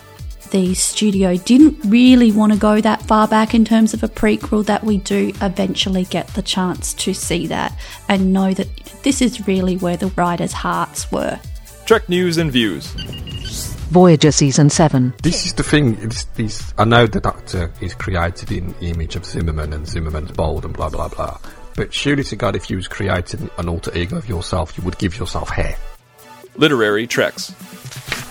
The studio didn't really want to go that far back in terms of a prequel that we do eventually get the chance to see that and know that this is really where the writers' hearts were. Trek news and views. Voyager Season 7, This is the thing. It's, it's, I know the Doctor is created in the image of Zimmerman, and Zimmerman's bold and blah blah blah. But surely to God, if you was creating an alter ego of yourself, you would give yourself hair. Literary Treks.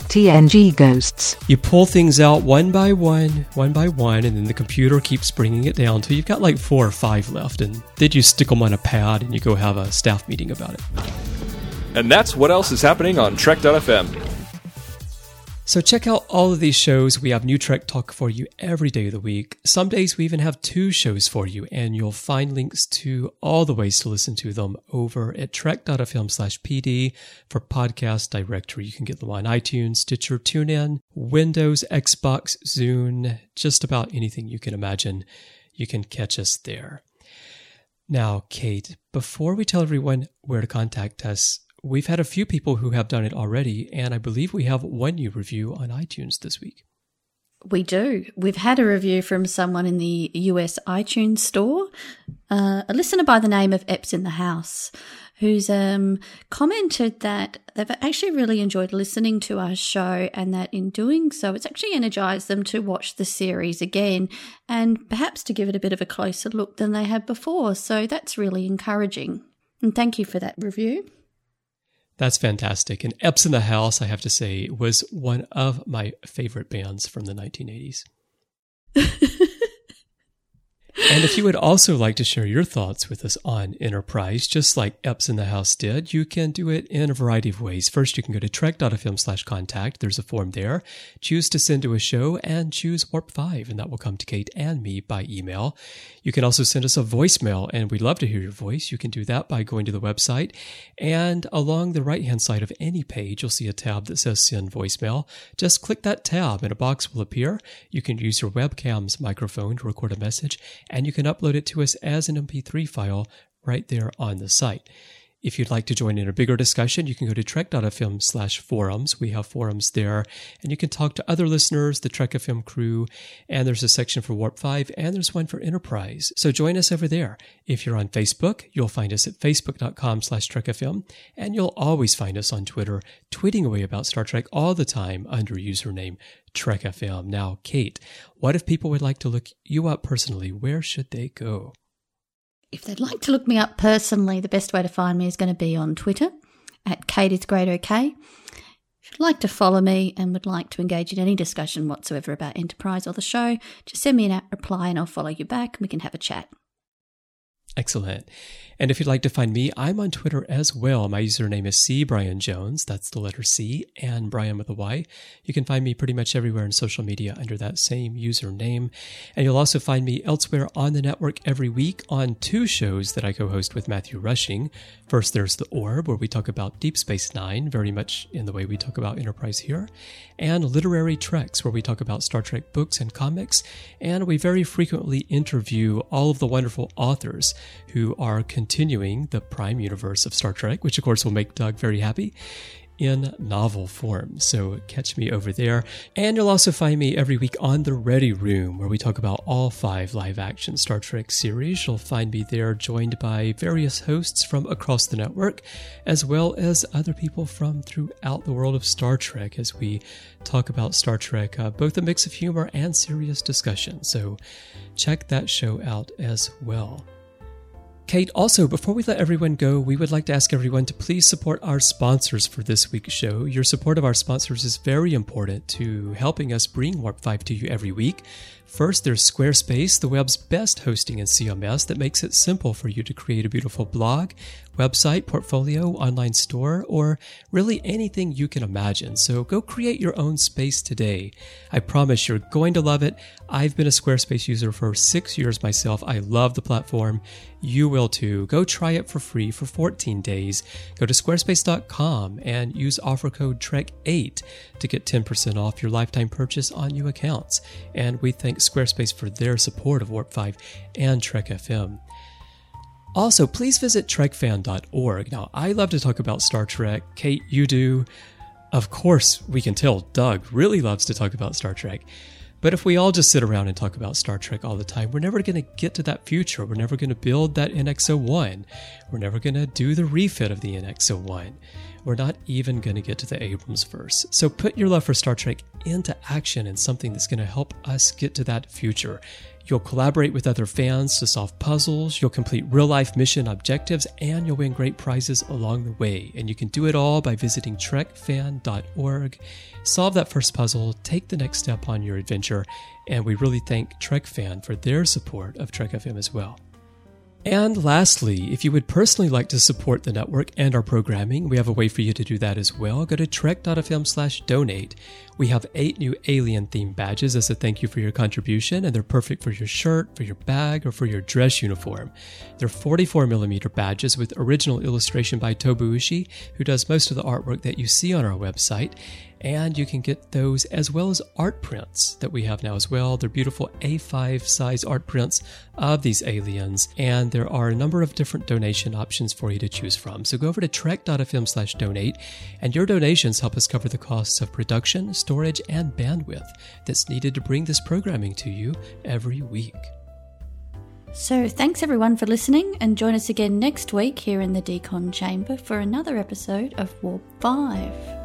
TNG Ghosts, You pull things out one by one, one by one, and then the computer keeps bringing it down till you've got like four or five left. And then you stick them on a pad and you go have a staff meeting about it. And that's what else is happening on Trek.fm. So check out all of these shows. We have new Trek talk for you every day of the week. Some days we even have two shows for you, and you'll find links to all the ways to listen to them over at trek.fm slash PD for podcast directory. You can get them on iTunes, Stitcher, TuneIn, Windows, Xbox, Zune, just about anything you can imagine. You can catch us there. Now, Kate, before we tell everyone where to contact us, we've had a few people who have done it already, and I believe we have one new review on iTunes this week. We do. We've had a review from someone in the US iTunes store, uh, a listener by the name of Epps in the House, who's um, commented that they've actually really enjoyed listening to our show and that in doing so, it's actually energized them to watch the series again and perhaps to give it a bit of a closer look than they had before. So that's really encouraging. And thank you for that review. That's fantastic. And Epps in the House, I have to say, was one of my favorite bands from the 1980s. And if you would also like to share your thoughts with us on Enterprise, just like Epps in the House did, you can do it in a variety of ways. First, you can go to trek.fm slash contact. There's a form there. Choose to send to a show and choose Warp 5, and that will come to Kate and me by email. You can also send us a voicemail, and we'd love to hear your voice. You can do that by going to the website, and along the right hand side of any page, you'll see a tab that says send voicemail. Just click that tab, and a box will appear. You can use your webcam's microphone to record a message and you can upload it to us as an MP3 file right there on the site. If you'd like to join in a bigger discussion, you can go to trek.fm slash forums. We have forums there, and you can talk to other listeners, the Trek FM crew, and there's a section for Warp 5, and there's one for Enterprise. So join us over there. If you're on Facebook, you'll find us at facebook.com slash trekfm, and you'll always find us on Twitter, tweeting away about Star Trek all the time under username TrekFM. Now, Kate, what if people would like to look you up personally? Where should they go? If they'd like to look me up personally, the best way to find me is going to be on Twitter at Kate is Great OK. If you'd like to follow me and would like to engage in any discussion whatsoever about Enterprise or the show, just send me an app reply and I'll follow you back and we can have a chat. Excellent. And if you'd like to find me, I'm on Twitter as well. My username is C Bryan Jones. That's the letter C and Brian with a Y. You can find me pretty much everywhere in social media under that same username. And you'll also find me elsewhere on the network every week on two shows that I co-host with Matthew Rushing. First, there's The Orb, where we talk about Deep Space Nine, very much in the way we talk about Enterprise here, and Literary Treks, where we talk about Star Trek books and comics, and we very frequently interview all of the wonderful authors who are continuing the Prime universe of Star Trek, which of course will make Doug very happy in novel form. So catch me over there. And you'll also find me every week on The Ready Room, where we talk about all five live action Star Trek series. You'll find me there joined by various hosts from across the network, as well as other people from throughout the world of Star Trek as we talk about Star Trek, uh, both a mix of humor and serious discussion. So check that show out as well. Kate, also, before we let everyone go, we would like to ask everyone to please support our sponsors for this week's show. Your support of our sponsors is very important to helping us bring Warp 5 to you every week. First, there's Squarespace, the web's best hosting and CMS that makes it simple for you to create a beautiful blog, website, portfolio, online store, or really anything you can imagine. So go create your own space today. I promise you're going to love it. I've been a Squarespace user for six years myself. I love the platform. You will too. Go try it for free for 14 days. Go to squarespace.com and use offer code TREK8 to get 10% off your lifetime purchase on new accounts. And we thank Squarespace for their support of Warp 5 and Trek FM. Also, please visit trekfan.org. Now, I love to talk about Star Trek. Kate, you do. Of course, we can tell Doug really loves to talk about Star Trek. But if we all just sit around and talk about Star Trek all the time, we're never going to get to that future. We're never going to build that NX01. We're never going to do the refit of the NX01. We're not even going to get to the Abrams verse. So put your love for Star Trek into action in something that's going to help us get to that future. You'll collaborate with other fans to solve puzzles, you'll complete real life mission objectives, and you'll win great prizes along the way. And you can do it all by visiting trekfan.org. Solve that first puzzle, take the next step on your adventure, and we really thank TrekFan for their support of Trek FM as well. And lastly, if you would personally like to support the network and our programming, we have a way for you to do that as well. Go to trek.fm slash donate. We have eight new alien themed badges as a thank you for your contribution, and they're perfect for your shirt, for your bag, or for your dress uniform. They're 44 millimeter badges with original illustration by Tobuushi, who does most of the artwork that you see on our website. And you can get those as well as art prints that we have now as well. They're beautiful A5 size art prints of these aliens, and there are a number of different donation options for you to choose from. So go over to trek.fm slash donate, and your donations help us cover the costs of production, storage, and bandwidth that's needed to bring this programming to you every week. So, thanks everyone for listening, and join us again next week here in the Decon Chamber for another episode of Warp 5.